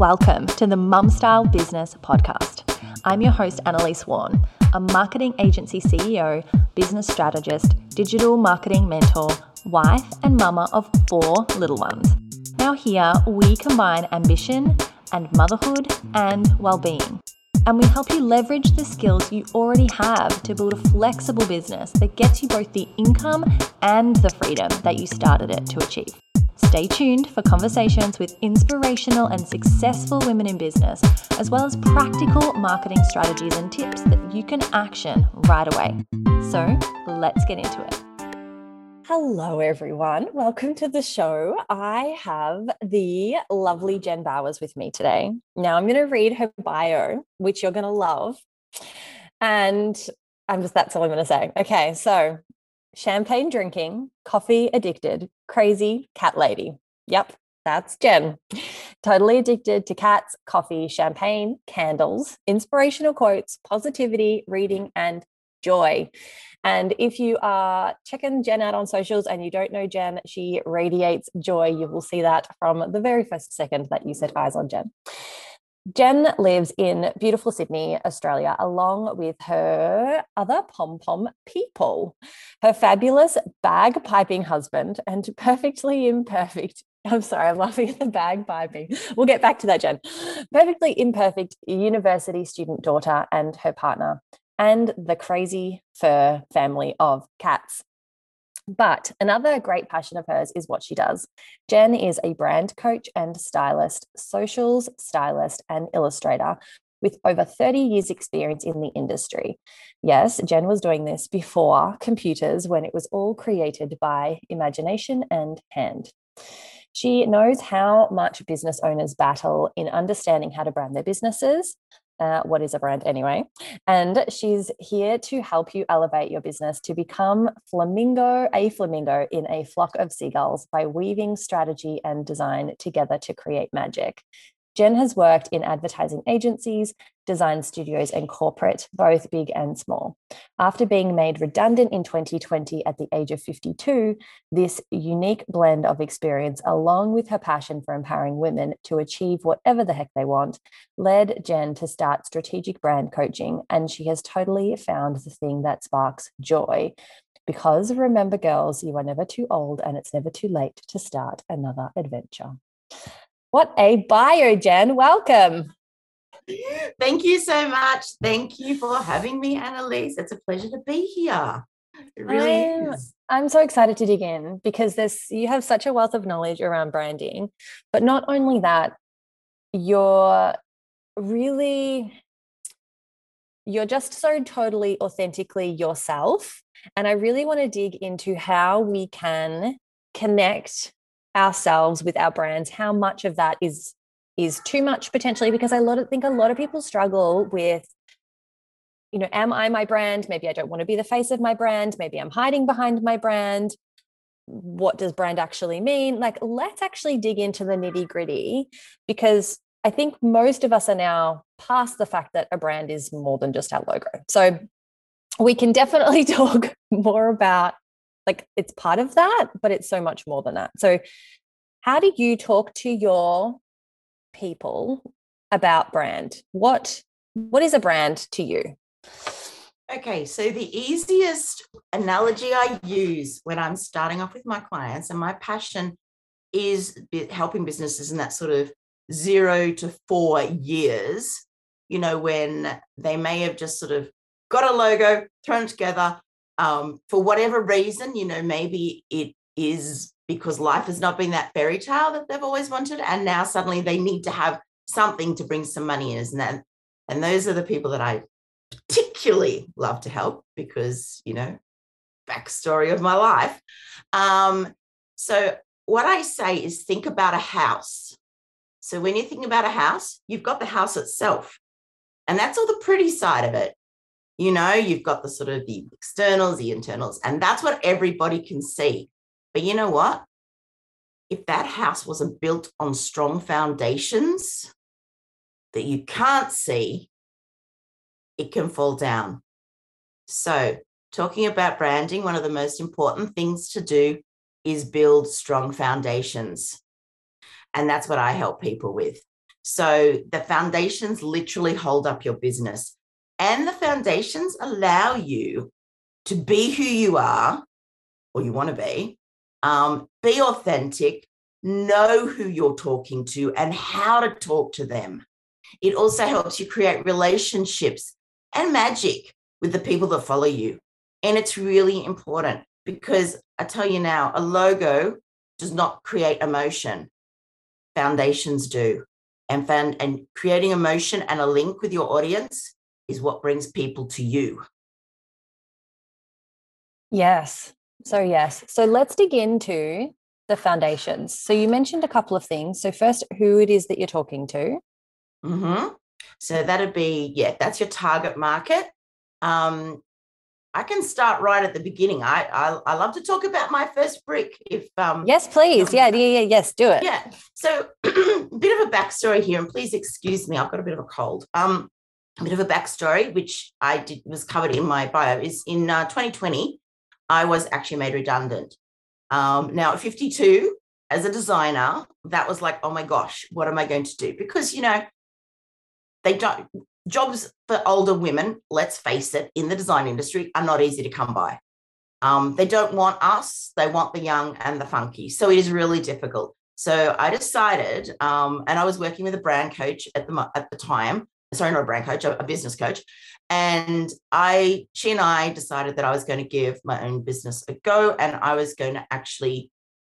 welcome to the Mum Style Business Podcast. I'm your host, Annalise Warren, a marketing agency CEO, business strategist, digital marketing mentor, wife, and mama of four little ones. Now, here we combine ambition and motherhood and well being. And we help you leverage the skills you already have to build a flexible business that gets you both the income and the freedom that you started it to achieve. Stay tuned for conversations with inspirational and successful women in business, as well as practical marketing strategies and tips that you can action right away. So let's get into it. Hello, everyone. Welcome to the show. I have the lovely Jen Bowers with me today. Now, I'm going to read her bio, which you're going to love. And I'm just, that's all I'm going to say. Okay. So, champagne drinking, coffee addicted, crazy cat lady. Yep, that's Jen. Totally addicted to cats, coffee, champagne, candles, inspirational quotes, positivity, reading, and joy. And if you are checking Jen out on socials and you don't know Jen, she radiates joy. You will see that from the very first second that you set eyes on Jen. Jen lives in beautiful Sydney, Australia, along with her other pom pom people, her fabulous bagpiping husband and perfectly imperfect. I'm sorry, I'm laughing at the bagpiping. We'll get back to that, Jen. Perfectly imperfect university student daughter and her partner, and the crazy fur family of cats. But another great passion of hers is what she does. Jen is a brand coach and stylist, socials stylist, and illustrator with over 30 years' experience in the industry. Yes, Jen was doing this before computers when it was all created by imagination and hand. She knows how much business owners battle in understanding how to brand their businesses, uh, what is a brand anyway. And she's here to help you elevate your business to become flamingo, a flamingo in a flock of seagulls by weaving strategy and design together to create magic. Jen has worked in advertising agencies, design studios, and corporate, both big and small. After being made redundant in 2020 at the age of 52, this unique blend of experience, along with her passion for empowering women to achieve whatever the heck they want, led Jen to start strategic brand coaching. And she has totally found the thing that sparks joy. Because remember, girls, you are never too old and it's never too late to start another adventure. What a bio, Jen. Welcome. Thank you so much. Thank you for having me, Annalise. It's a pleasure to be here. It really I'm, is. I'm so excited to dig in because this you have such a wealth of knowledge around branding. But not only that, you're really you're just so totally authentically yourself. And I really want to dig into how we can connect ourselves with our brands how much of that is is too much potentially? Because i lot of, think a lot of people struggle with you know am i my brand? Maybe i don't want to be the face of my brand. Maybe i'm hiding behind my brand. What does brand actually mean? Like let's actually dig into the nitty gritty because i think most of us are now past the fact that a brand is more than just our logo. So we can definitely talk more about like it's part of that but it's so much more than that. So how do you talk to your people about brand? What what is a brand to you? Okay so the easiest analogy i use when i'm starting off with my clients and my passion is helping businesses in that sort of zero to four years you know when they may have just sort of got a logo thrown together um, for whatever reason, you know, maybe it is because life has not been that fairy tale that they've always wanted. And now suddenly they need to have something to bring some money in, isn't that? And those are the people that I particularly love to help because, you know, backstory of my life. Um, so what I say is think about a house. So when you think about a house, you've got the house itself. And that's all the pretty side of it you know you've got the sort of the externals the internals and that's what everybody can see. But you know what? If that house wasn't built on strong foundations that you can't see it can fall down. So talking about branding one of the most important things to do is build strong foundations. And that's what i help people with. So the foundations literally hold up your business. And the foundations allow you to be who you are or you want to be, um, be authentic, know who you're talking to and how to talk to them. It also helps you create relationships and magic with the people that follow you. And it's really important because I tell you now, a logo does not create emotion. Foundations do. And, found, and creating emotion and a link with your audience is what brings people to you. Yes. So, yes. So, let's dig into the foundations. So, you mentioned a couple of things. So, first, who it is that you're talking to. Mm-hmm. So, that'd be, yeah, that's your target market. Um, I can start right at the beginning. I, I, I love to talk about my first brick. If um, yes, please, yeah, yeah, yeah, yes, do it. Yeah. So, a bit of a backstory here, and please excuse me. I've got a bit of a cold. Um, a bit of a backstory, which I did was covered in my bio, is in uh, 2020, I was actually made redundant. Um, now, at 52, as a designer, that was like, oh my gosh, what am I going to do? Because you know, they don't jobs for older women, let's face it, in the design industry are not easy to come by. Um, they don't want us, they want the young and the funky. So it is really difficult. So I decided, um, and I was working with a brand coach at the, at the time, sorry, not a brand coach, a, business coach. And I, she and I decided that I was going to give my own business a go and I was going to actually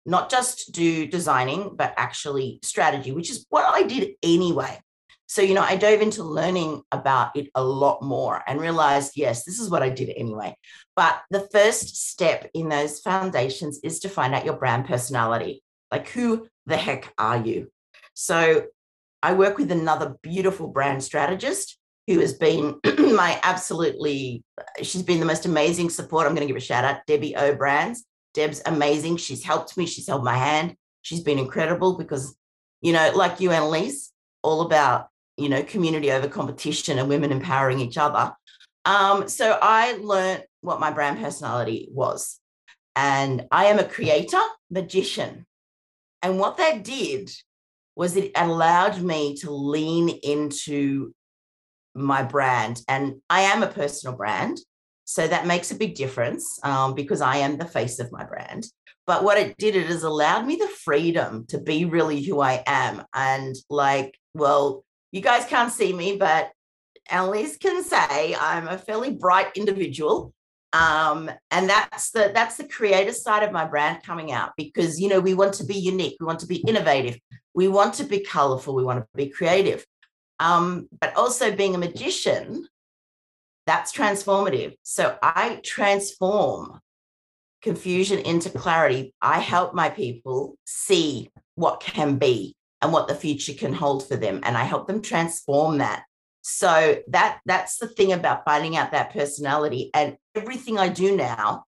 not just do designing, but actually strategy, which is what I did anyway. So, you know, I dove into learning about it a lot more and realized, yes, this is what I did anyway. But the first step in those foundations is to find out your brand personality. Like, who the heck are you? So, I work with another beautiful brand strategist who has been my absolutely, she's been the most amazing support. I'm going to give a shout out, Debbie O Brands. Deb's amazing. She's helped me. She's held my hand. She's been incredible because, you know, like you, Annalise, all about you know, community over competition and women empowering each other. Um, so I learned what my brand personality was. And I am a creator, magician. And what that did was it allowed me to lean into my brand. And I am a personal brand. So that makes a big difference um, because I am the face of my brand. But what it did, it has allowed me the freedom to be really who I am. And like, well, you guys can't see me, but Annalise can say I'm a fairly bright individual. Um, and that's the that's the creative side of my brand coming out because you know we want to be unique, we want to be innovative, we want to be colorful, we want to be creative. Um, but also being a magician, that's transformative. So I transform confusion into clarity. I help my people see what can be and what the future can hold for them and i help them transform that so that that's the thing about finding out that personality and everything i do now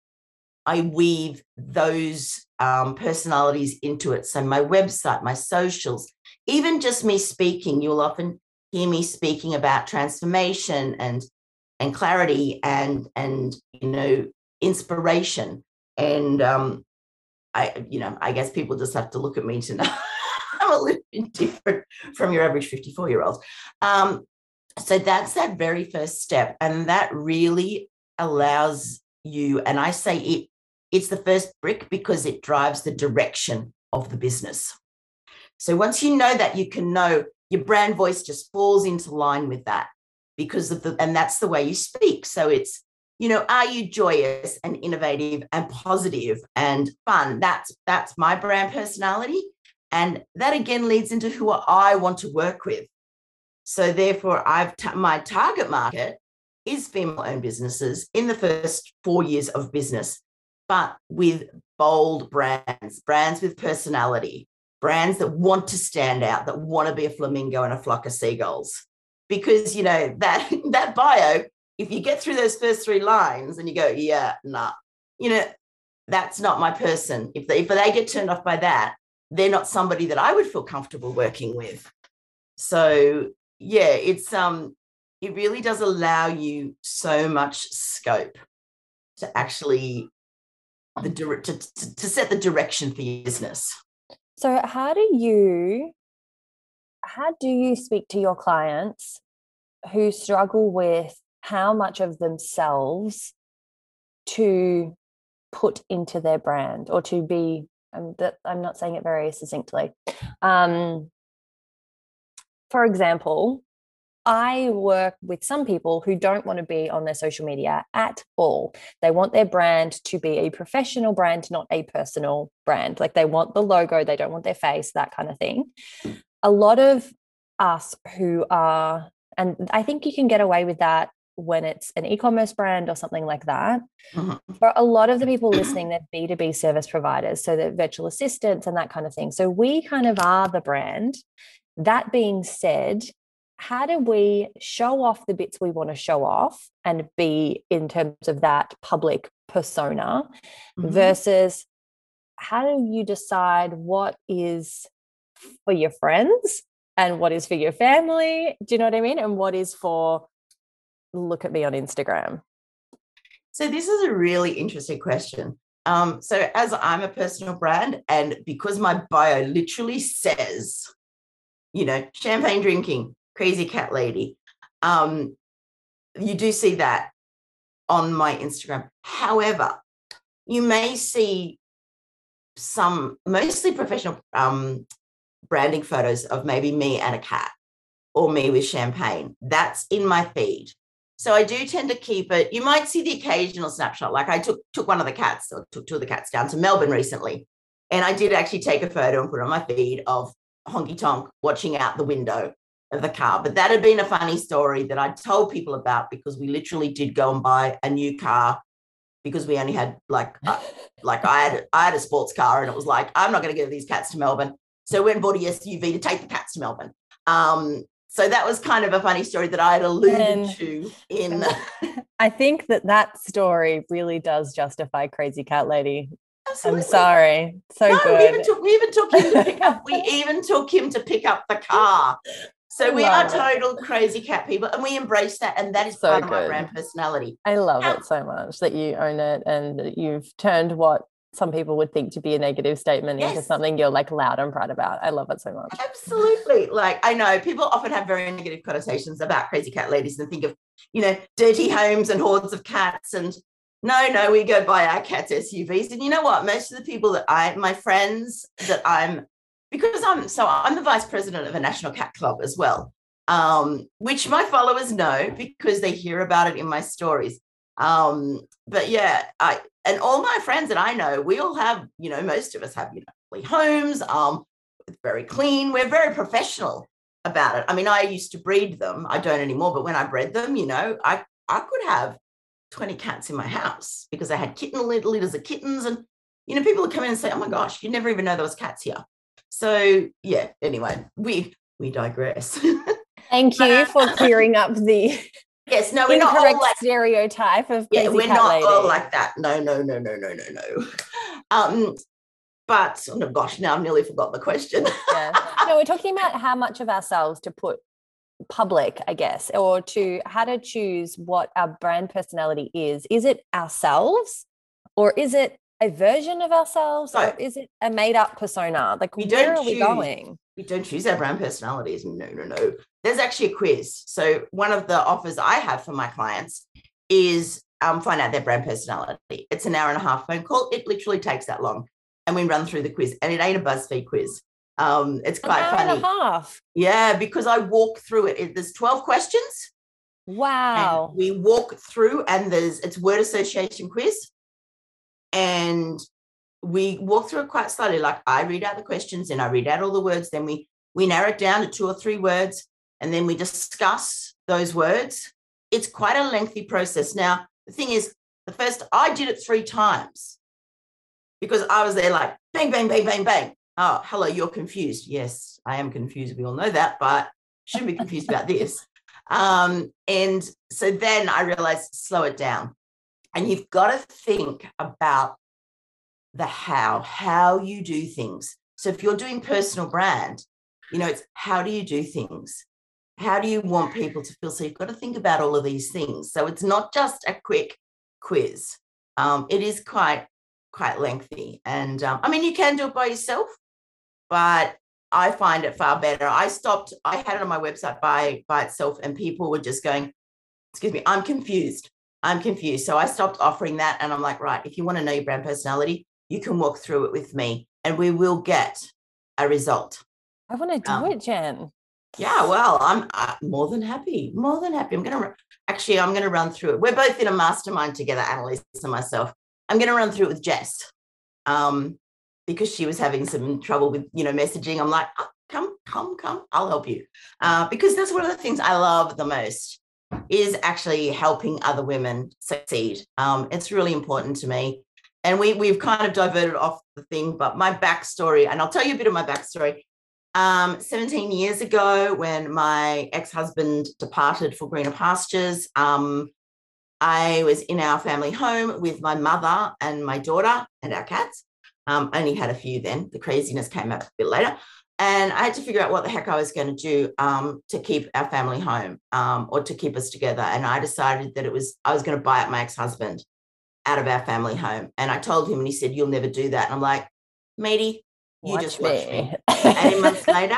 i weave those um, personalities into it so my website my socials even just me speaking you'll often hear me speaking about transformation and and clarity and and you know inspiration and um i you know i guess people just have to look at me to know I'm a little bit different from your average 54 year old. Um, so that's that very first step. And that really allows you, and I say it, it's the first brick because it drives the direction of the business. So once you know that, you can know your brand voice just falls into line with that because of the, and that's the way you speak. So it's, you know, are you joyous and innovative and positive and fun? That's that's my brand personality. And that again leads into who I want to work with. So therefore, I've t- my target market is female-owned businesses in the first four years of business, but with bold brands, brands with personality, brands that want to stand out, that want to be a flamingo and a flock of seagulls. Because you know that that bio, if you get through those first three lines and you go, yeah, nah, you know, that's not my person. If they if they get turned off by that, they're not somebody that I would feel comfortable working with. So yeah, it's um it really does allow you so much scope to actually the to, to, set the direction for your business. So how do you how do you speak to your clients who struggle with how much of themselves to put into their brand or to be that I'm not saying it very succinctly. Um, for example, I work with some people who don't want to be on their social media at all. They want their brand to be a professional brand, not a personal brand. Like they want the logo, they don't want their face, that kind of thing. A lot of us who are, and I think you can get away with that when it's an e-commerce brand or something like that. Mm-hmm. For a lot of the people listening, they're B2B service providers, so they're virtual assistants and that kind of thing. So we kind of are the brand. That being said, how do we show off the bits we want to show off and be in terms of that public persona mm-hmm. versus how do you decide what is for your friends and what is for your family? Do you know what I mean? And what is for look at me on Instagram? So, this is a really interesting question. Um, so, as I'm a personal brand, and because my bio literally says, you know, champagne drinking, crazy cat lady, um, you do see that on my Instagram. However, you may see some mostly professional um, branding photos of maybe me and a cat or me with champagne. That's in my feed. So I do tend to keep it. You might see the occasional snapshot. Like I took took one of the cats, or took two of the cats down to Melbourne recently, and I did actually take a photo and put on my feed of Honky Tonk watching out the window of the car. But that had been a funny story that I told people about because we literally did go and buy a new car because we only had like uh, like I had I had a sports car and it was like I'm not going to give these cats to Melbourne. So we went and bought a SUV to take the cats to Melbourne. Um, so that was kind of a funny story that I had alluded and to in. I think that that story really does justify Crazy Cat Lady. Absolutely. I'm sorry. So no, good. We even, took, we even took him to pick up. we even took him to pick up the car. So we are total crazy cat people, and we embrace that, and that is so part good. of my brand personality. I love it so much that you own it, and you've turned what some people would think to be a negative statement yes. into something you're like loud and proud about. I love it so much. Absolutely. Like I know people often have very negative connotations about crazy cat ladies and think of, you know, dirty homes and hordes of cats. And no, no, we go buy our cats SUVs. And you know what? Most of the people that I, my friends that I'm, because I'm so I'm the vice president of a national cat club as well. Um, which my followers know because they hear about it in my stories. Um, but yeah, I and all my friends that I know, we all have, you know, most of us have, you know, homes, um, very clean. We're very professional about it. I mean, I used to breed them. I don't anymore, but when I bred them, you know, I I could have 20 cats in my house because I had kitten litters of kittens. And, you know, people would come in and say, oh my gosh, you never even know there was cats here. So yeah, anyway, we we digress. Thank you for clearing up the Yes, no, we're not all like stereotype of yeah, we're not lady. all like that. No, no, no, no, no, no, no. Um, but oh gosh, now I've nearly forgot the question. yeah. No, we're talking about how much of ourselves to put public, I guess, or to how to choose what our brand personality is. Is it ourselves, or is it a version of ourselves, or is it a made-up persona? Like, we where are choose, we going? We don't choose our brand personalities. No, no, no there's actually a quiz. So one of the offers I have for my clients is um, find out their brand personality. It's an hour and a half phone call. It literally takes that long, and we run through the quiz. And it ain't a BuzzFeed quiz. Um, it's quite an hour funny. And a half. Yeah, because I walk through it. it there's 12 questions. Wow. we walk through, and there's it's word association quiz, and we walk through it quite slowly. Like I read out the questions, and I read out all the words. Then we we narrow it down to two or three words and then we discuss those words. It's quite a lengthy process. Now, the thing is, the first I did it three times because I was there like bang, bang, bang, bang, bang. Oh, hello, you're confused. Yes, I am confused. We all know that, but shouldn't be confused about this. Um, and so then I realized slow it down. And you've got to think about the how, how you do things. So if you're doing personal brand, you know, it's how do you do things? how do you want people to feel? So you've got to think about all of these things. So it's not just a quick quiz. Um, it is quite quite lengthy, and um, I mean you can do it by yourself, but I find it far better. I stopped, I had it on my website by by itself, and people were just going, excuse me, I'm confused. I'm confused. So I stopped offering that. And I'm like, right, if you want to know your brand personality, you can walk through it with me and we will get a result. I want to do um, it, Jen. Yeah, well, I'm uh, more than happy. More than happy. I'm going to actually, I'm going to run through it. We're both in a mastermind together, Annalise and myself. I'm going to run through it with Jess um, because she was having some trouble with, you know, messaging. I'm like, oh, come, come, come. I'll help you uh, because that's one of the things I love the most is actually helping other women succeed. Um, it's really important to me. And we, we've kind of diverted off the thing, but my backstory, and I'll tell you a bit of my backstory. Um, 17 years ago, when my ex husband departed for greener pastures, um, I was in our family home with my mother and my daughter and our cats. Um, I only had a few then. The craziness came up a bit later. And I had to figure out what the heck I was going to do um, to keep our family home um, or to keep us together. And I decided that it was, I was going to buy out my ex husband out of our family home. And I told him, and he said, You'll never do that. And I'm like, matey, you watch just watch me. me. 18 months later,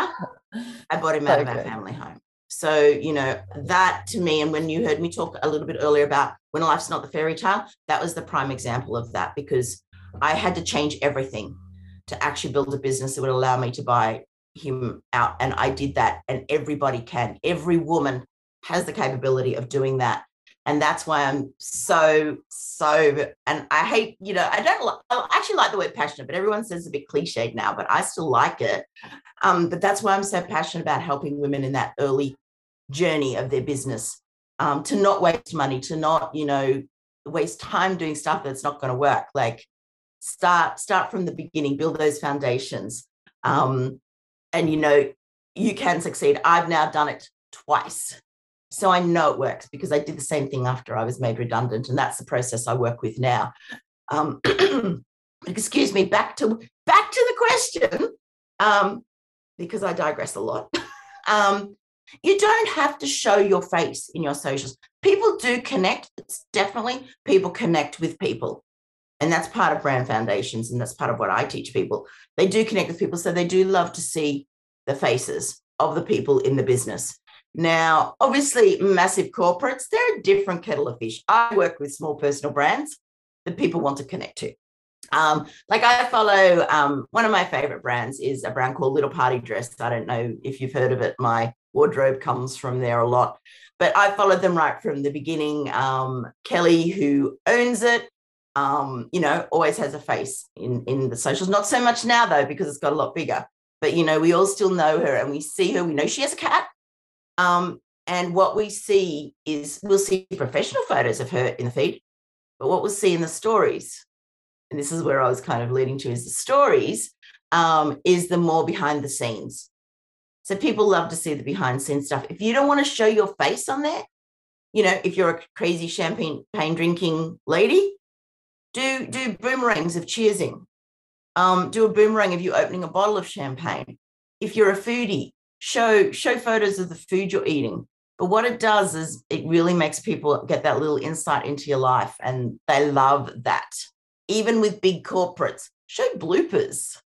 I bought him out of our family home. So, you know, that to me, and when you heard me talk a little bit earlier about when life's not the fairy tale, that was the prime example of that because I had to change everything to actually build a business that would allow me to buy him out. And I did that, and everybody can. Every woman has the capability of doing that. And that's why I'm so, so, and I hate, you know, I don't I actually like the word passionate, but everyone says it's a bit cliched now, but I still like it. Um, but that's why I'm so passionate about helping women in that early journey of their business um, to not waste money, to not, you know, waste time doing stuff that's not going to work. Like start start from the beginning build those foundations um, and you know you can succeed. I've now done it twice. So i know it works because i did the same thing after i was made redundant and that's the process i work with now. Um, excuse me back to back to the question um, because i digress a lot. Um, you don't have to show your face in your socials. People do connect. It's definitely people connect with people and that's part of brand foundations and that's part of what i teach people they do connect with people so they do love to see the faces of the people in the business now obviously massive corporates they're a different kettle of fish i work with small personal brands that people want to connect to um, like I follow um, one of my favorite brands is a brand called Little Party Dress. I don't know if you've heard of it. My wardrobe comes from there a lot, but I followed them right from the beginning. Um, Kelly, who owns it, um, you know, always has a face in, in the socials. Not so much now, though, because it's got a lot bigger. But, you know, we all still know her and we see her. We know she has a cat. Um, and what we see is we'll see professional photos of her in the feed, but what we'll see in the stories, and this is where I was kind of leading to, is the stories um, is the more behind the scenes. So people love to see the behind the scenes stuff. If you don't want to show your face on there, you know, if you're a crazy champagne drinking lady, do do boomerangs of cheersing. Um, do a boomerang of you opening a bottle of champagne. If you're a foodie, show show photos of the food you're eating. But what it does is it really makes people get that little insight into your life, and they love that. Even with big corporates, show bloopers.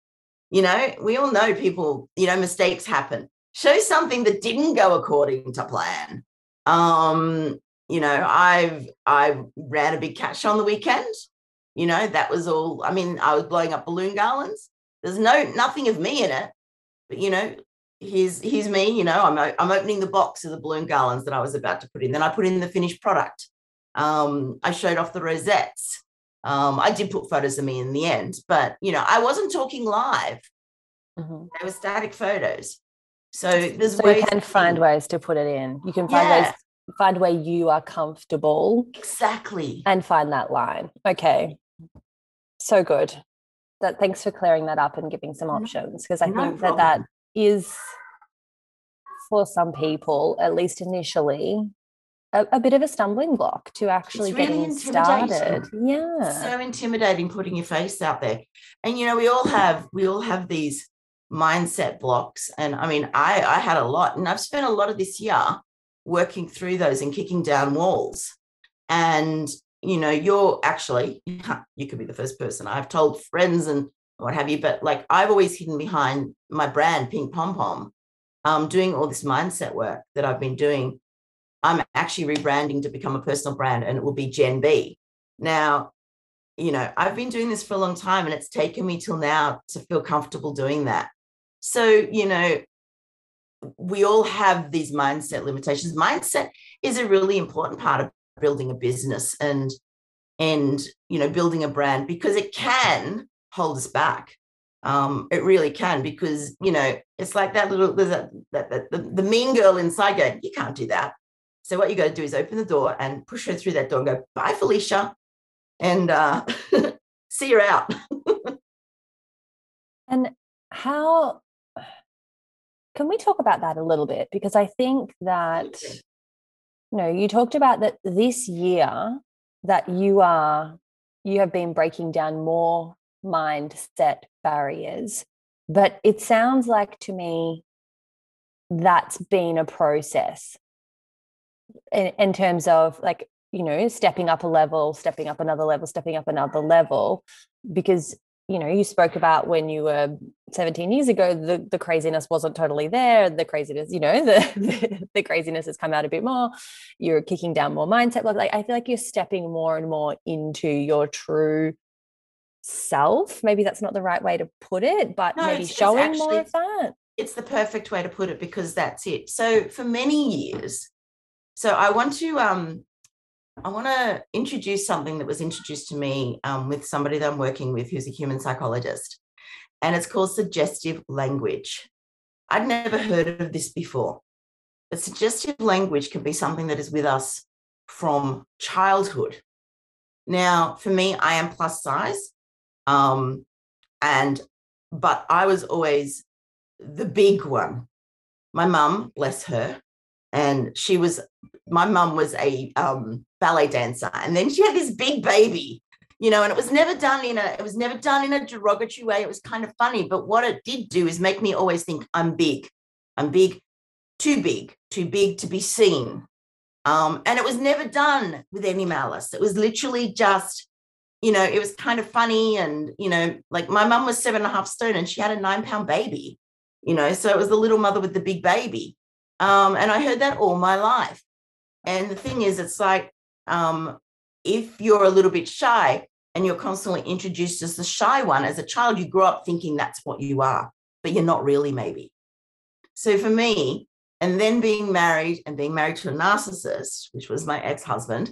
You know, we all know people. You know, mistakes happen. Show something that didn't go according to plan. Um, you know, I've I ran a big catch on the weekend you know, that was all. I mean, I was blowing up balloon garlands. There's no nothing of me in it, but you know, here's here's me. You know, I'm I'm opening the box of the balloon garlands that I was about to put in. Then I put in the finished product. Um, I showed off the rosettes. Um, I did put photos of me in the end, but you know, I wasn't talking live. Mm-hmm. They were static photos. So there's so you can find ways to put it in. You can find yeah. ways find where you are comfortable. Exactly. And find that line. Okay. So good. That thanks for clearing that up and giving some options because I no think problem. that that is for some people, at least initially, a, a, bit of a stumbling block to actually really getting started. Yeah. So intimidating putting your face out there. And you know, we all have we all have these mindset blocks. And I mean, I I had a lot, and I've spent a lot of this year working through those and kicking down walls. And you know, you're actually, you could be the first person I've told friends and what have you. But like I've always hidden behind my brand, Pink Pom Pom, um, doing all this mindset work that I've been doing. I'm actually rebranding to become a personal brand and it will be Gen B. Now, you know, I've been doing this for a long time and it's taken me till now to feel comfortable doing that. So, you know, we all have these mindset limitations. Mindset is a really important part of building a business and and you know building a brand because it can hold us back. Um, it really can because you know it's like that little there's that, that, that the, the mean girl inside going, you can't do that. So what you got to do is open the door and push her through that door and go, bye, Felicia, and uh, see her out. and how can we talk about that a little bit? Because I think that, know, you talked about that this year that you are, you have been breaking down more mindset barriers. But it sounds like to me that's been a process in, in terms of like, you know, stepping up a level, stepping up another level, stepping up another level, because you know you spoke about when you were 17 years ago the the craziness wasn't totally there the craziness you know the the, the craziness has come out a bit more you're kicking down more mindset like i feel like you're stepping more and more into your true self. Maybe that's not the right way to put it but no, maybe it's, showing it's actually, more of that. it's the perfect way to put it because that's it. So for many years so i want to um I want to introduce something that was introduced to me um, with somebody that I'm working with who's a human psychologist, and it's called suggestive language. I'd never heard of this before, but suggestive language can be something that is with us from childhood. Now, for me, I am plus size, um, and but I was always the big one. My mum, bless her, and she was my mum was a um, ballet dancer and then she had this big baby you know and it was never done in a it was never done in a derogatory way. It was kind of funny but what it did do is make me always think i'm big. I'm big. Too big. Too big to be seen. Um, and it was never done with any malice. It was literally just you know it was kind of funny and you know like my mum was seven and a half stone and she had a nine pound baby you know so it was the little mother with the big baby um, and i heard that all my life and the thing is it's like um, if you're a little bit shy and you're constantly introduced as the shy one as a child, you grow up thinking that's what you are, but you're not really, maybe. So for me, and then being married and being married to a narcissist, which was my ex husband,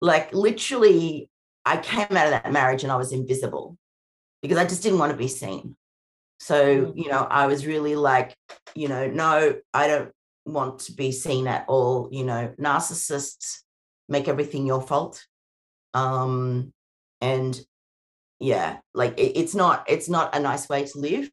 like literally, I came out of that marriage and I was invisible because I just didn't want to be seen. So, mm. you know, I was really like, you know, no, I don't want to be seen at all. You know, narcissists make everything your fault um and yeah like it, it's not it's not a nice way to live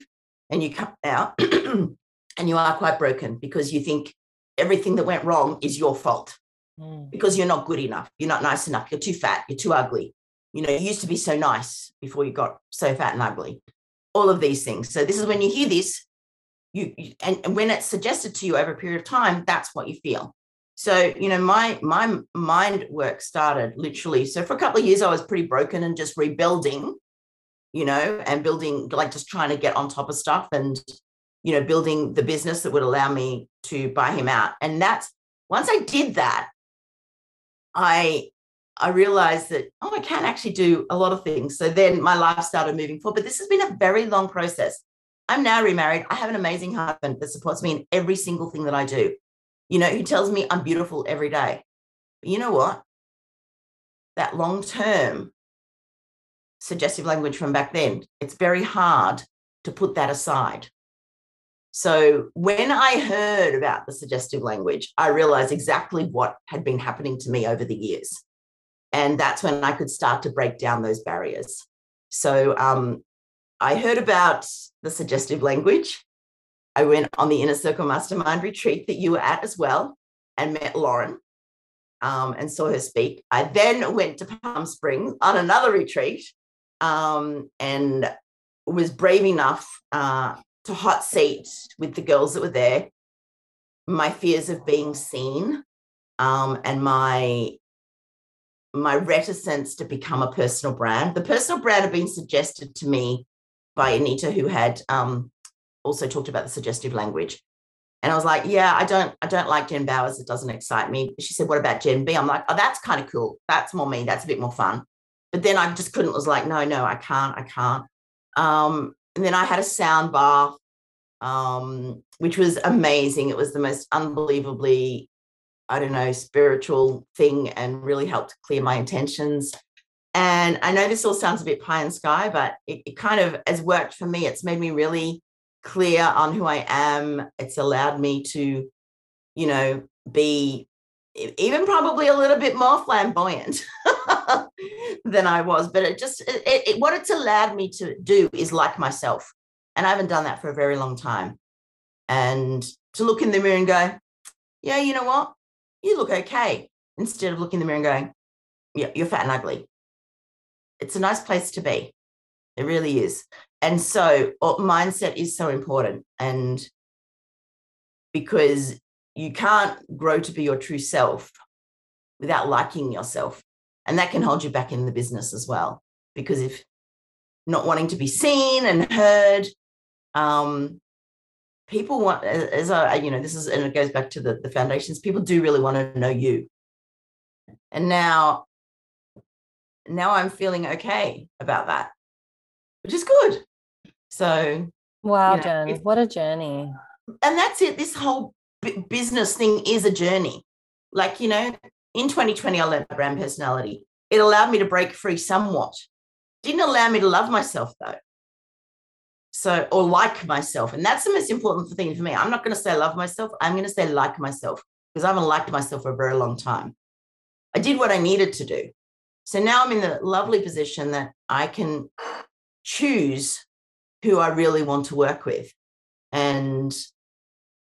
and you come out and you are quite broken because you think everything that went wrong is your fault mm. because you're not good enough you're not nice enough you're too fat you're too ugly you know you used to be so nice before you got so fat and ugly all of these things so this is when you hear this you, you and, and when it's suggested to you over a period of time that's what you feel so, you know, my my mind work started literally. So for a couple of years, I was pretty broken and just rebuilding, you know, and building like just trying to get on top of stuff and you know, building the business that would allow me to buy him out. And that's once I did that, I I realized that oh, I can actually do a lot of things. So then my life started moving forward. But this has been a very long process. I'm now remarried. I have an amazing husband that supports me in every single thing that I do you know, who tells me I'm beautiful every day. But you know what? That long term suggestive language from back then, it's very hard to put that aside. So when I heard about the suggestive language, I realized exactly what had been happening to me over the years. And that's when I could start to break down those barriers. So um, I heard about the suggestive language I went on the Inner Circle Mastermind retreat that you were at as well and met Lauren um, and saw her speak. I then went to Palm Springs on another retreat um, and was brave enough uh, to hot seat with the girls that were there. My fears of being seen um, and my my reticence to become a personal brand. The personal brand had been suggested to me by Anita, who had um, also talked about the suggestive language. And I was like, yeah, I don't, I don't like Jen Bowers. It doesn't excite me. She said, what about Gen B? I'm like, oh, that's kind of cool. That's more me. That's a bit more fun. But then I just couldn't, was like, no, no, I can't, I can't. Um, and then I had a sound bath, um, which was amazing. It was the most unbelievably, I don't know, spiritual thing and really helped clear my intentions. And I know this all sounds a bit pie in sky, but it, it kind of has worked for me. It's made me really clear on who I am. It's allowed me to, you know, be even probably a little bit more flamboyant than I was. But it just, it, it, what it's allowed me to do is like myself. And I haven't done that for a very long time. And to look in the mirror and go, yeah, you know what? You look okay. Instead of looking in the mirror and going, yeah, you're fat and ugly. It's a nice place to be. It really is. And so uh, mindset is so important. And because you can't grow to be your true self without liking yourself. And that can hold you back in the business as well. Because if not wanting to be seen and heard, um, people want, as I, you know, this is, and it goes back to the, the foundations, people do really want to know you. And now, now I'm feeling okay about that which is good. So, wow, you know, Jen, what a journey. And that's it. This whole b- business thing is a journey. Like, you know, in 2020, I learned brand personality. It allowed me to break free somewhat. Didn't allow me to love myself though. So, or like myself. And that's the most important thing for me. I'm not going to say love myself. I'm going to say like myself because I haven't liked myself for a very long time. I did what I needed to do. So now I'm in the lovely position that I can choose who I really want to work with. And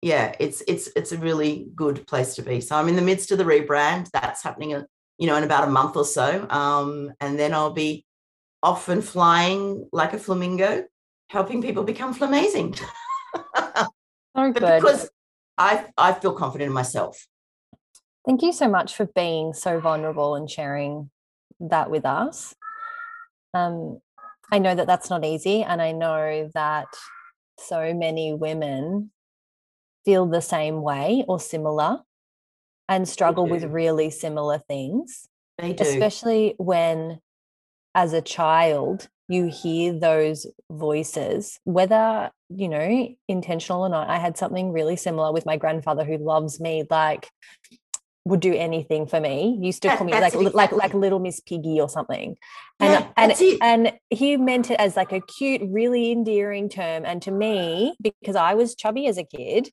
yeah, it's it's it's a really good place to be. So I'm in the midst of the rebrand. That's happening, uh, you know, in about a month or so. Um, and then I'll be off and flying like a flamingo, helping people become flamazing. Good. because I I feel confident in myself. Thank you so much for being so vulnerable and sharing that with us. Um, I know that that's not easy. And I know that so many women feel the same way or similar and struggle with really similar things. They do. Especially when, as a child, you hear those voices, whether, you know, intentional or not. I had something really similar with my grandfather who loves me like would do anything for me. Used to call me like exactly. like like little Miss Piggy or something. And yeah, and and he meant it as like a cute, really endearing term. And to me, because I was chubby as a kid,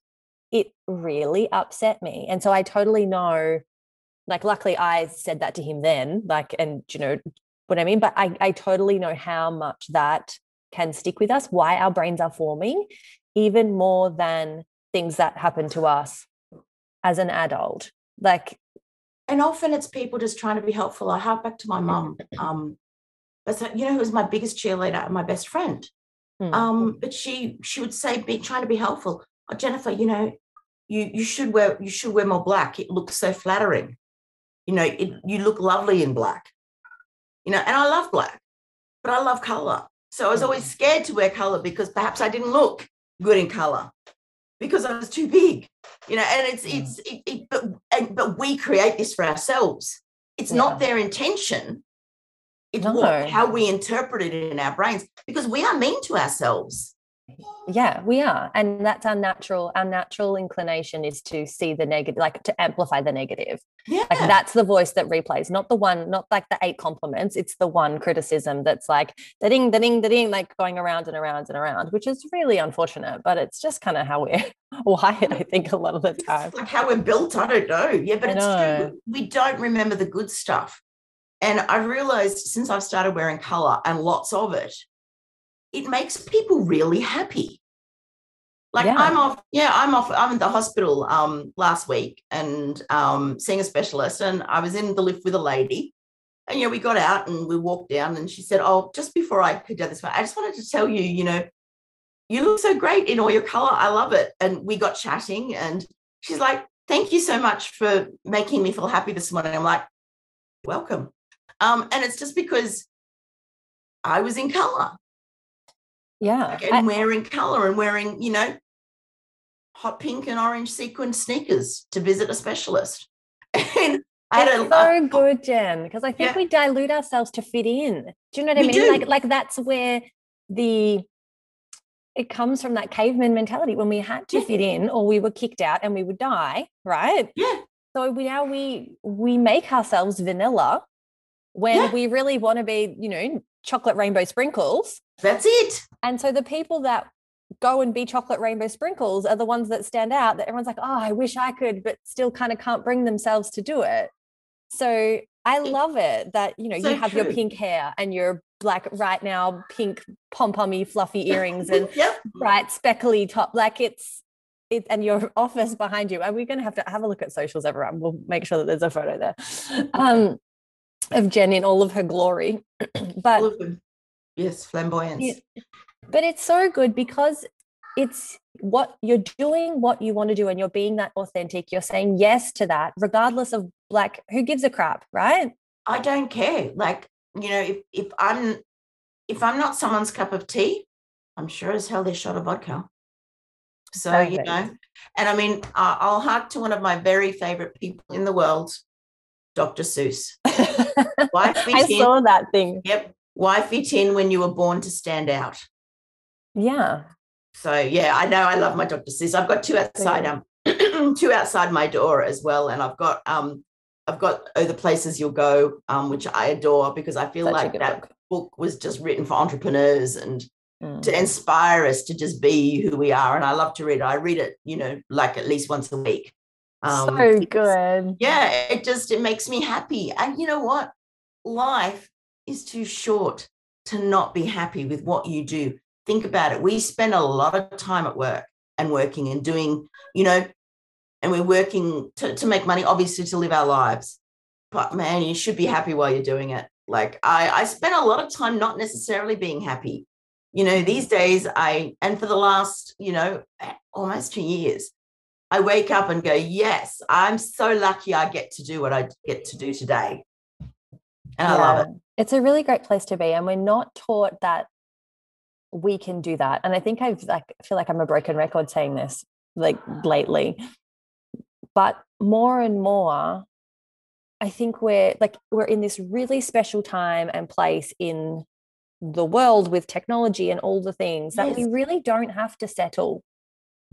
it really upset me. And so I totally know, like luckily I said that to him then, like, and you know what I mean? But I, I totally know how much that can stick with us, why our brains are forming, even more than things that happen to us as an adult like and often it's people just trying to be helpful. I hark back to my mum um but you know who was my biggest cheerleader? And my best friend. Mm. um but she she would say be trying to be helpful. Oh, jennifer you know you you should wear you should wear more black. It looks so flattering. You know it, you look lovely in black. You know and i love black but i love color so i was always hmm. scared to wear color because perhaps i didn't look good in color because I was too big, you know. And it's mm. it's it, it, but and, but we create this for ourselves. It's yeah. not their intention. It's no. what, how we interpret it in our brains because we are mean to ourselves yeah we are and that's our natural our natural inclination is to see the negative like to amplify the negative. Yeah. like that's the voice that replays not the one not like the eight compliments it's the one criticism that's like the ding the ding the ding like going around and around and around which is really unfortunate but it's just kind of how we're wired i think a lot of the time. it's like how we're built i don't know. Yeah but it's true we don't remember the good stuff and i've realized since i've started wearing color and lots of it it makes people really happy. Like yeah. I'm off, yeah, I'm off. I'm in the hospital um, last week and um, seeing a specialist, and I was in the lift with a lady, and yeah, we got out and we walked down, and she said, "Oh, just before I could do this, I just wanted to tell you, you know, you look so great in all your color. I love it." And we got chatting, and she's like, "Thank you so much for making me feel happy this morning." I'm like, "Welcome," um, and it's just because I was in color Yeah. Like, and I, wearing color and wearing, you know, hot pink and orange sequin sneakers to visit a specialist. And I had a, so good, Jen, because I think yeah. we dilute ourselves to fit in. Do you know what I mean? Do. Like, like that's where the it comes from that caveman mentality when we had to yeah. fit in or we were kicked out and we would die, right? Yeah. So we now we we make ourselves vanilla when yeah. we really want to be, you know, chocolate rainbow sprinkles. That's it. And so the people that go and be chocolate rainbow sprinkles are the ones that stand out that everyone's like, oh, I wish I could, but still kind of can't bring themselves to do it. So I love it that, you know, so you have true. your pink hair and your black right now, pink pom-pommy fluffy earrings and yep. bright speckly top. Like it's it, and your office behind you. Are we going to have to have a look at socials, everyone? We'll make sure that there's a photo there um, of Jen in all of her glory. but yes, flamboyance. But it's so good because it's what you're doing what you want to do and you're being that authentic. You're saying yes to that regardless of like who gives a crap right? I don't care. Like you know if, if i'm if i'm not someone's cup of tea i'm sure as hell they're shot a vodka. So Perfect. you know and i mean i'll hark to one of my very favorite people in the world dr seuss. Why fit i in, saw that thing. Yep. Why fit in when you were born to stand out yeah. So yeah, I know I love my Dr. Seuss. I've got two outside um two outside my door as well. And I've got um I've got Oh the Places You'll Go, um, which I adore because I feel Such like that book. book. was just written for entrepreneurs and mm. to inspire us to just be who we are. And I love to read it. I read it, you know, like at least once a week. Um, so good. Yeah, it just it makes me happy. And you know what? Life is too short to not be happy with what you do think about it. We spend a lot of time at work and working and doing, you know, and we're working to, to make money, obviously to live our lives. But man, you should be happy while you're doing it. Like I, I spent a lot of time not necessarily being happy. You know, these days I, and for the last, you know, almost two years, I wake up and go, yes, I'm so lucky I get to do what I get to do today. And yeah. I love it. It's a really great place to be. And we're not taught that we can do that. And i think i've like feel like i'm a broken record saying this like lately. But more and more i think we're like we're in this really special time and place in the world with technology and all the things that we really don't have to settle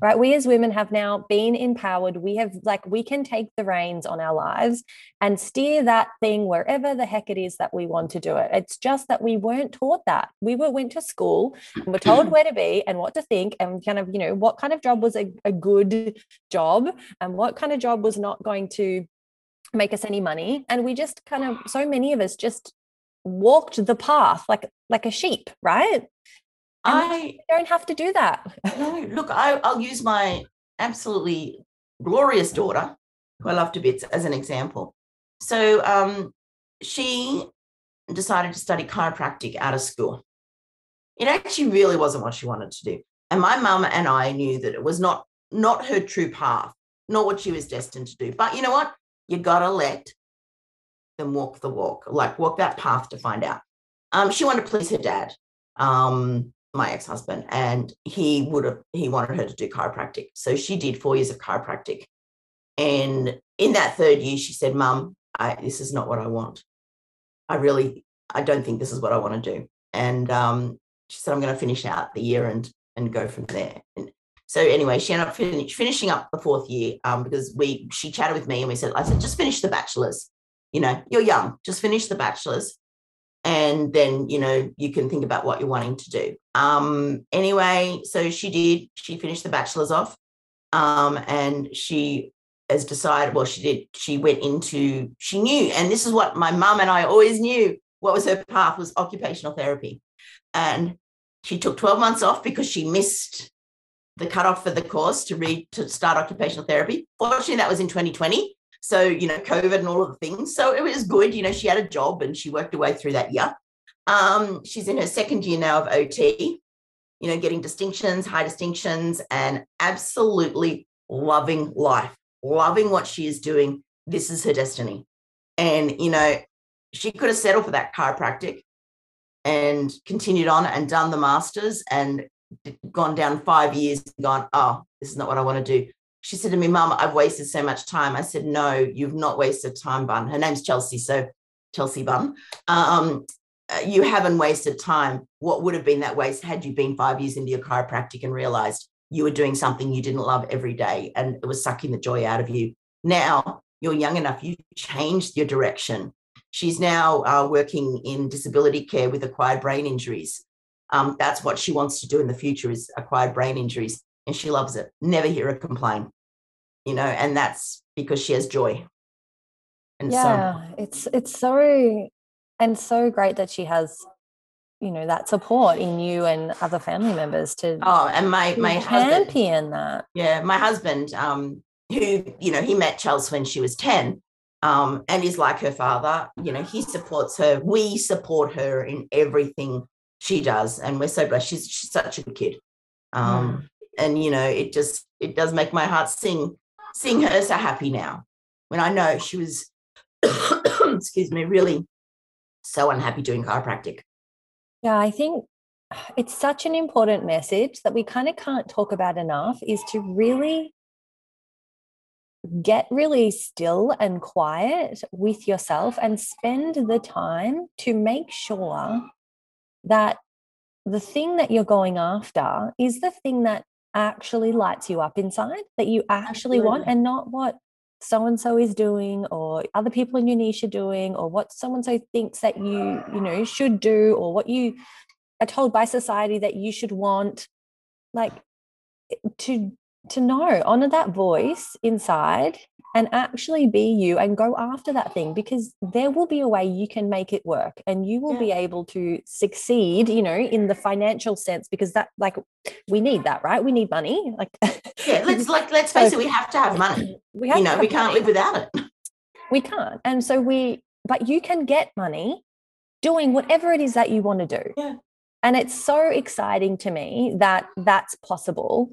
right? We as women have now been empowered. We have like we can take the reins on our lives and steer that thing wherever the heck it is that we want to do it. It's just that we weren't taught that. We were went to school and were told where to be and what to think and kind of you know what kind of job was a, a good job and what kind of job was not going to make us any money. And we just kind of so many of us just walked the path like like a sheep right I don't have to do that. no, look, I, I'll use my absolutely glorious daughter, who I love to bits, as an example. So um, she decided to study chiropractic out of school. It actually really wasn't what she wanted to do. And my mum and I knew that it was not not her true path, not what she was destined to do. But you know what? You gotta let them walk the walk, like walk that path to find out. Um, she wanted to please her dad. Um, my ex-husband and he would have he wanted her to do chiropractic. So she did four years of chiropractic. And in that third year she said mum this is not what i want. I really i don't think this is what i want to do. And um, she said i'm going to finish out the year and and go from there. And so anyway she ended up finish, finishing up the fourth year um, because we she chatted with me and we said i said just finish the bachelor's. You know you're young just finish the bachelor's and then you know you can think about what you're wanting to do. Um anyway so she did she finished the bachelor's off um and she has decided well she did she went into she knew and this is what my mum and i always knew what was her path was occupational therapy. And she took 12 months off because she missed the cutoff for the course to read to start occupational therapy. Fortunately that was in 2020 so, you know, COVID and all of the things. So it was good. You know, she had a job and she worked her way through that year. Um, she's in her second year now of OT, you know, getting distinctions, high distinctions, and absolutely loving life, loving what she is doing. This is her destiny. And, you know, she could have settled for that chiropractic and continued on and done the masters and gone down five years and gone, oh, this is not what I want to do. She said to me, Mum, I've wasted so much time. I said, No, you've not wasted time, Bun. Her name's Chelsea. So, Chelsea Bun. Um, uh, you haven't wasted time. What would have been that waste had you been five years into your chiropractic and realized you were doing something you didn't love every day and it was sucking the joy out of you? Now you're young enough, you changed your direction. She's now uh, working in disability care with acquired brain injuries. Um, that's what she wants to do in the future is acquired brain injuries, and she loves it. Never hear her complain, you know, and that's because she has joy. And yeah, so, it's it's so and so great that she has you know that support in you and other family members to oh and my my champion husband, that yeah my husband um who you know he met Chelsea when she was 10 um and is like her father you know he supports her we support her in everything she does and we're so blessed she's, she's such a good kid um mm. and you know it just it does make my heart sing seeing her so happy now when i know she was excuse me really so unhappy doing chiropractic. Yeah, I think it's such an important message that we kind of can't talk about enough is to really get really still and quiet with yourself and spend the time to make sure that the thing that you're going after is the thing that actually lights you up inside that you actually Absolutely. want and not what so and so is doing or other people in your niche are doing or what so and so thinks that you you know should do or what you are told by society that you should want like to to know honor that voice inside and actually be you and go after that thing because there will be a way you can make it work and you will yeah. be able to succeed you know in the financial sense because that like we need that right? We need money like yeah let's like let's face so, it we have to have money. We have you know we can't money. live without it. We can't and so we but you can get money doing whatever it is that you want to do. Yeah. And it's so exciting to me that that's possible.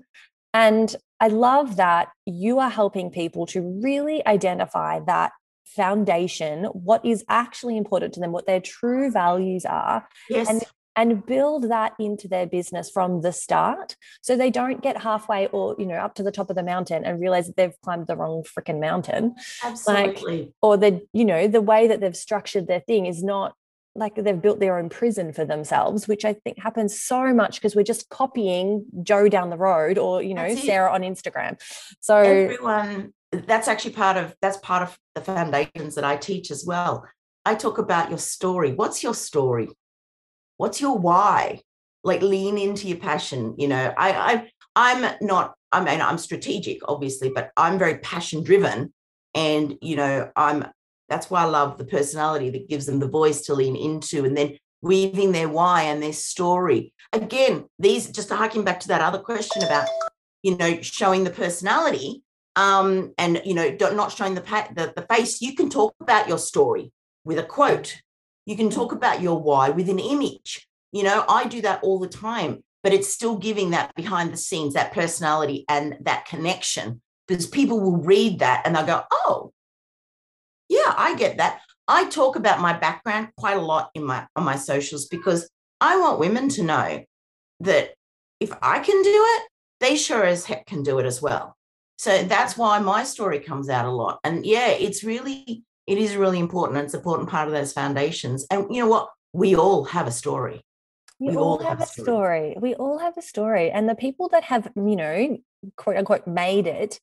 And I love that you are helping people to really identify that foundation, what is actually important to them, what their true values are. Yes. And and build that into their business from the start so they don't get halfway or you know up to the top of the mountain and realize that they've climbed the wrong freaking mountain absolutely like, or the you know the way that they've structured their thing is not like they've built their own prison for themselves, which I think happens so much because we're just copying Joe down the road or, you know, Sarah on Instagram. So everyone, that's actually part of that's part of the foundations that I teach as well. I talk about your story. What's your story? What's your why? Like lean into your passion. You know, I, I I'm not, I mean, I'm strategic, obviously, but I'm very passion driven. And, you know, I'm that's why I love the personality that gives them the voice to lean into and then weaving their why and their story. Again, these just harking back to that other question about, you know, showing the personality um, and, you know, not showing the, the, the face. You can talk about your story with a quote. You can talk about your why with an image. You know, I do that all the time, but it's still giving that behind the scenes, that personality and that connection because people will read that and they'll go, oh, yeah, I get that. I talk about my background quite a lot in my on my socials because I want women to know that if I can do it, they sure as heck can do it as well. So that's why my story comes out a lot. And yeah, it's really, it is really important. It's an important part of those foundations. And you know what? We all have a story. We, we all, all, have, have a story. story. We all have a story. And the people that have, you know, quote unquote, made it,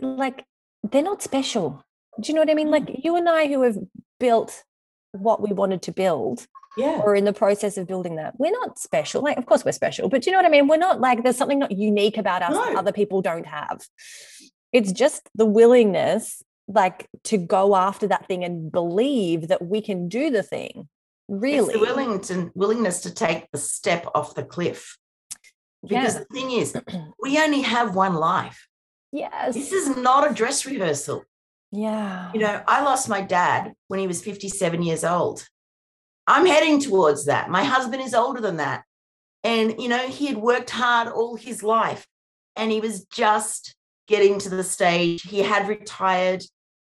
like they're not special. Do you know what I mean? Like mm. you and I who have built what we wanted to build yeah. or in the process of building that we're not special like of course we're special but do you know what i mean we're not like there's something not unique about us no. that other people don't have it's just the willingness like to go after that thing and believe that we can do the thing really it's the willing to, willingness to take the step off the cliff because yeah. the thing is we only have one life Yes. This is not a dress rehearsal. Yeah. You know, I lost my dad when he was 57 years old. I'm heading towards that. My husband is older than that. And, you know, he had worked hard all his life and he was just getting to the stage. He had retired.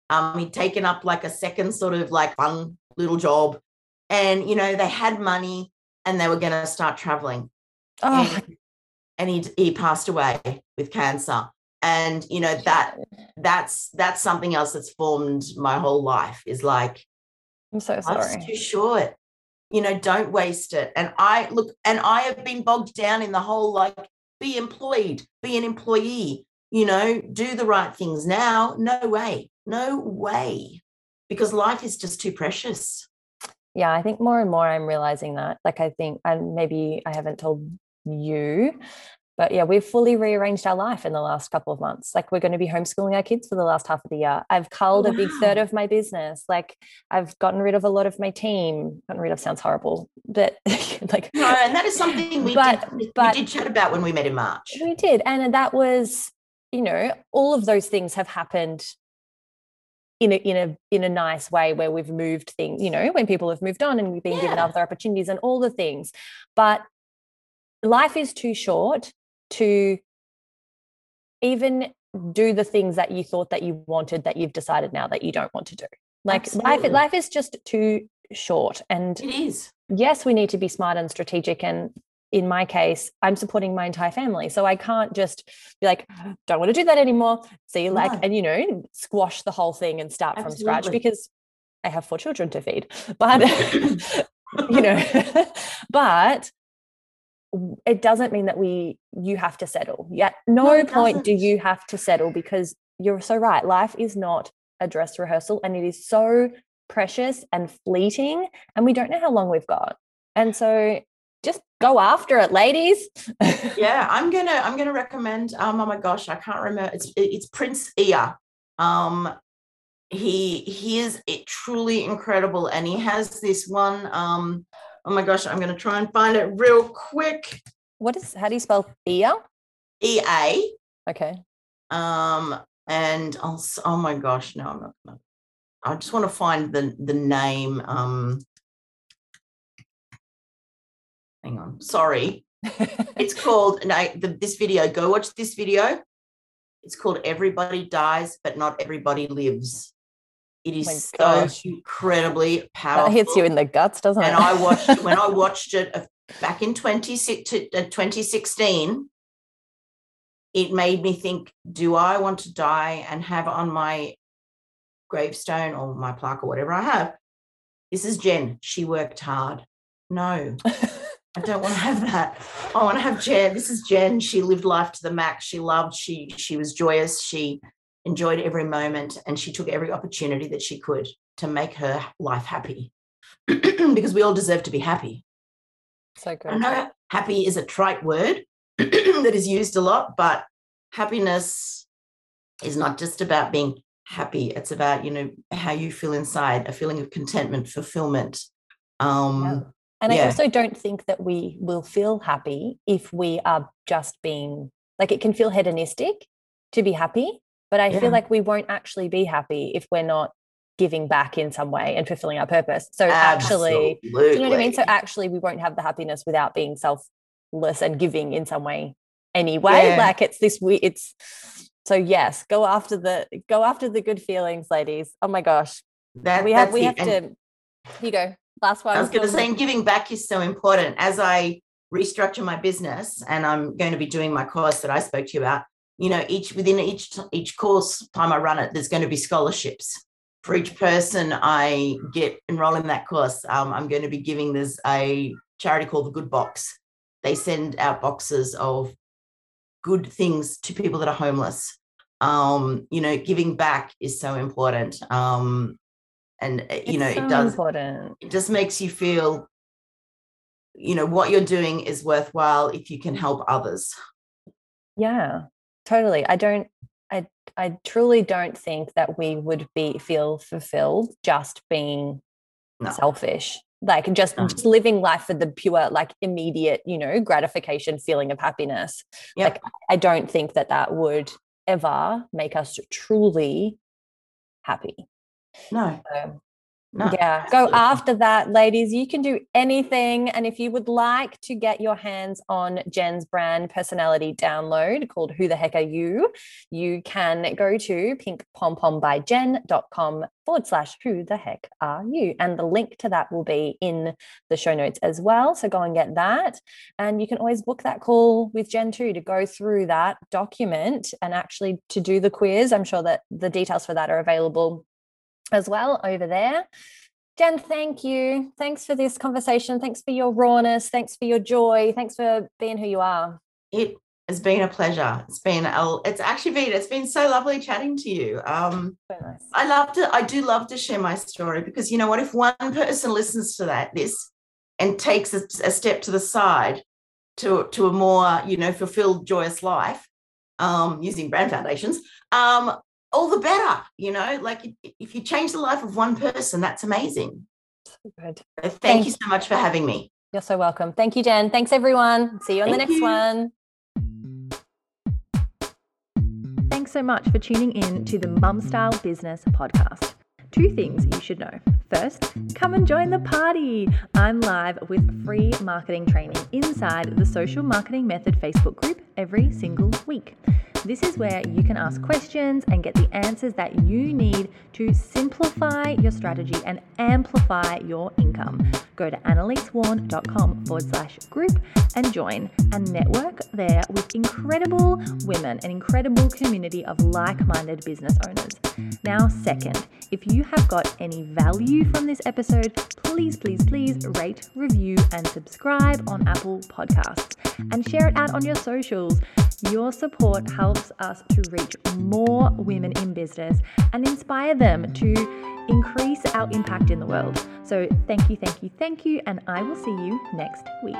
Um, he'd taken up like a second sort of like fun little job. and you know they had money and they were going to start traveling Oh, and, and he he passed away with cancer and you know that that's that's something else that's formed my whole life is like I'm so life's sorry. too short you know don't waste it and i look and i have been bogged down in the whole like be employed be an employee you know do the right things now no way no way because life is just too precious Yeah, I think more and more I'm realizing that. Like, I think, and maybe I haven't told you, but yeah, we've fully rearranged our life in the last couple of months. Like, we're going to be homeschooling our kids for the last half of the year. I've culled a big third of my business. Like, I've gotten rid of a lot of my team. Gotten rid of sounds horrible, but like, no and that is something we But- did but- we did chat about when we met in march we did. And that was, you know, all of those things have happened in a in a in a nice way where we've moved things, you know, when people have moved on and we've been given other opportunities and all the things. But life is too short to even do the things that you thought that you wanted that you've decided now that you don't want to do. Like life Absolutely. life is just too short and it is yes, we need to be smart and strategic. And in my case, I'm supporting my entire family. So I can't just be like, don't want to do that anymore. See like, No. and you know, squash the whole thing and start from scratch because I have four children to feed. But, you know, but it doesn't mean that we you have to settle. Yet no, No, point do doesn't. you have to settle because you're so right. Life is not a dress rehearsal and it is so precious and fleeting and we don't know how long we've got. And so just go after it, ladies. yeah i'm gonna i'm gonna recommend um oh my gosh i can't remember it's it's Prince Ea. um he he is it truly incredible and he has this one um oh my gosh i'm gonna try and find it real quick. What is how do you spell ea? Okay. um and I'll, oh my gosh no i'm not gonna i just want to find the the name um. Hang on sorry. It's called no the, this video go watch this video. It's called everybody dies but not everybody lives it is so incredibly powerful that hits you in the guts, doesn't and it? And I watched when i watched it uh, back in 26 uh, 2016 it made me think do i want to die and have on my gravestone or my plaque or whatever i have this is jen she worked hard no I don't want to have that. I want to have Jen. This is Jen. She lived life to the max. She loved. She she was joyous. She enjoyed every moment, and she took every opportunity that she could to make her life happy. because we all deserve to be happy. so good. I know happy is a trite word that is used a lot, but happiness is not just about being happy. It's about you know how you feel inside, a feeling of contentment, fulfillment. Um, Yeah. And I also don't think that we will feel happy if we are just being like it can feel hedonistic to be happy, but I Yeah. feel like we won't actually be happy if we're not giving back in some way and fulfilling our purpose. So actually, do you know what I mean? So actually we won't have the happiness without being selfless and giving in some way anyway. Yeah. Like it's this we it's so yes, go after the go after the good feelings, ladies. Oh my gosh. that, we have we have to here you go. Last one. I was going to say, and giving back is so important. As I restructure my business, and I'm going to be doing my course that I spoke to you about. You know, each within each each course time I run it, there's going to be scholarships for each person I get enroll in that course. Um, I'm going to be giving there's a charity called the Good Box. They send out boxes of good things to people that are homeless. Um, you know, giving back is so important. Um, and uh, you know, so it does important. it just makes you feel you know what you're doing is worthwhile if you can help others Yeah, totally. I don't, I, I truly don't think that we would be feel fulfilled just being No. selfish, like just No. just mm-hmm. living life for the pure, like immediate, you know, gratification, feeling of happiness. Yep. Like I don't think that that would ever make us truly happy. no So, No, yeah, go after that, ladies. You can do anything. And if you would like to get your hands on Jen's brand personality download called Who the Heck Are You, you can go to pinkpompombyjen.com forward slash Who the Heck Are You. And the link to that will be in the show notes as well. So go and get that. And you can always book that call with Jen too to go through that document and actually to do the quiz. I'm sure that the details for that are available as well over there. Jen, thank you. Thanks for this conversation. Thanks for your rawness. Thanks for your joy. Thanks for being who you are. It has been a pleasure. It's been a, it's actually been it's been so lovely chatting to you. Um, nice. I love to I do love to share my story because you know what if one person listens to that this and takes a, a step to the side to to a more you know fulfilled joyous life um, using brand foundations um, all the better you know? Like if you change the life of one person that's amazing. So good. So thank you so much for having me. You're so welcome. Thank you jen. Thanks everyone. See you on thank the next you. one. Thanks so much for tuning in to the mum style business podcast. Two things you should know. First, come and join the party. I'm live with free marketing training inside the Social Marketing Method Facebook group every single week. This is where you can ask questions and get the answers that you need to simplify your strategy and amplify your income. Go to annalieswan.com forward slash group and join and network there with incredible women, an incredible community of like minded business owners. Now, second, if you have got any value from this episode, please, please, please rate, review, and subscribe on Apple Podcasts and share it out on your socials. Your support helps us to reach more women in business and inspire them to increase our impact in the world. So, thank you, thank you, thank you, and I will see you next week.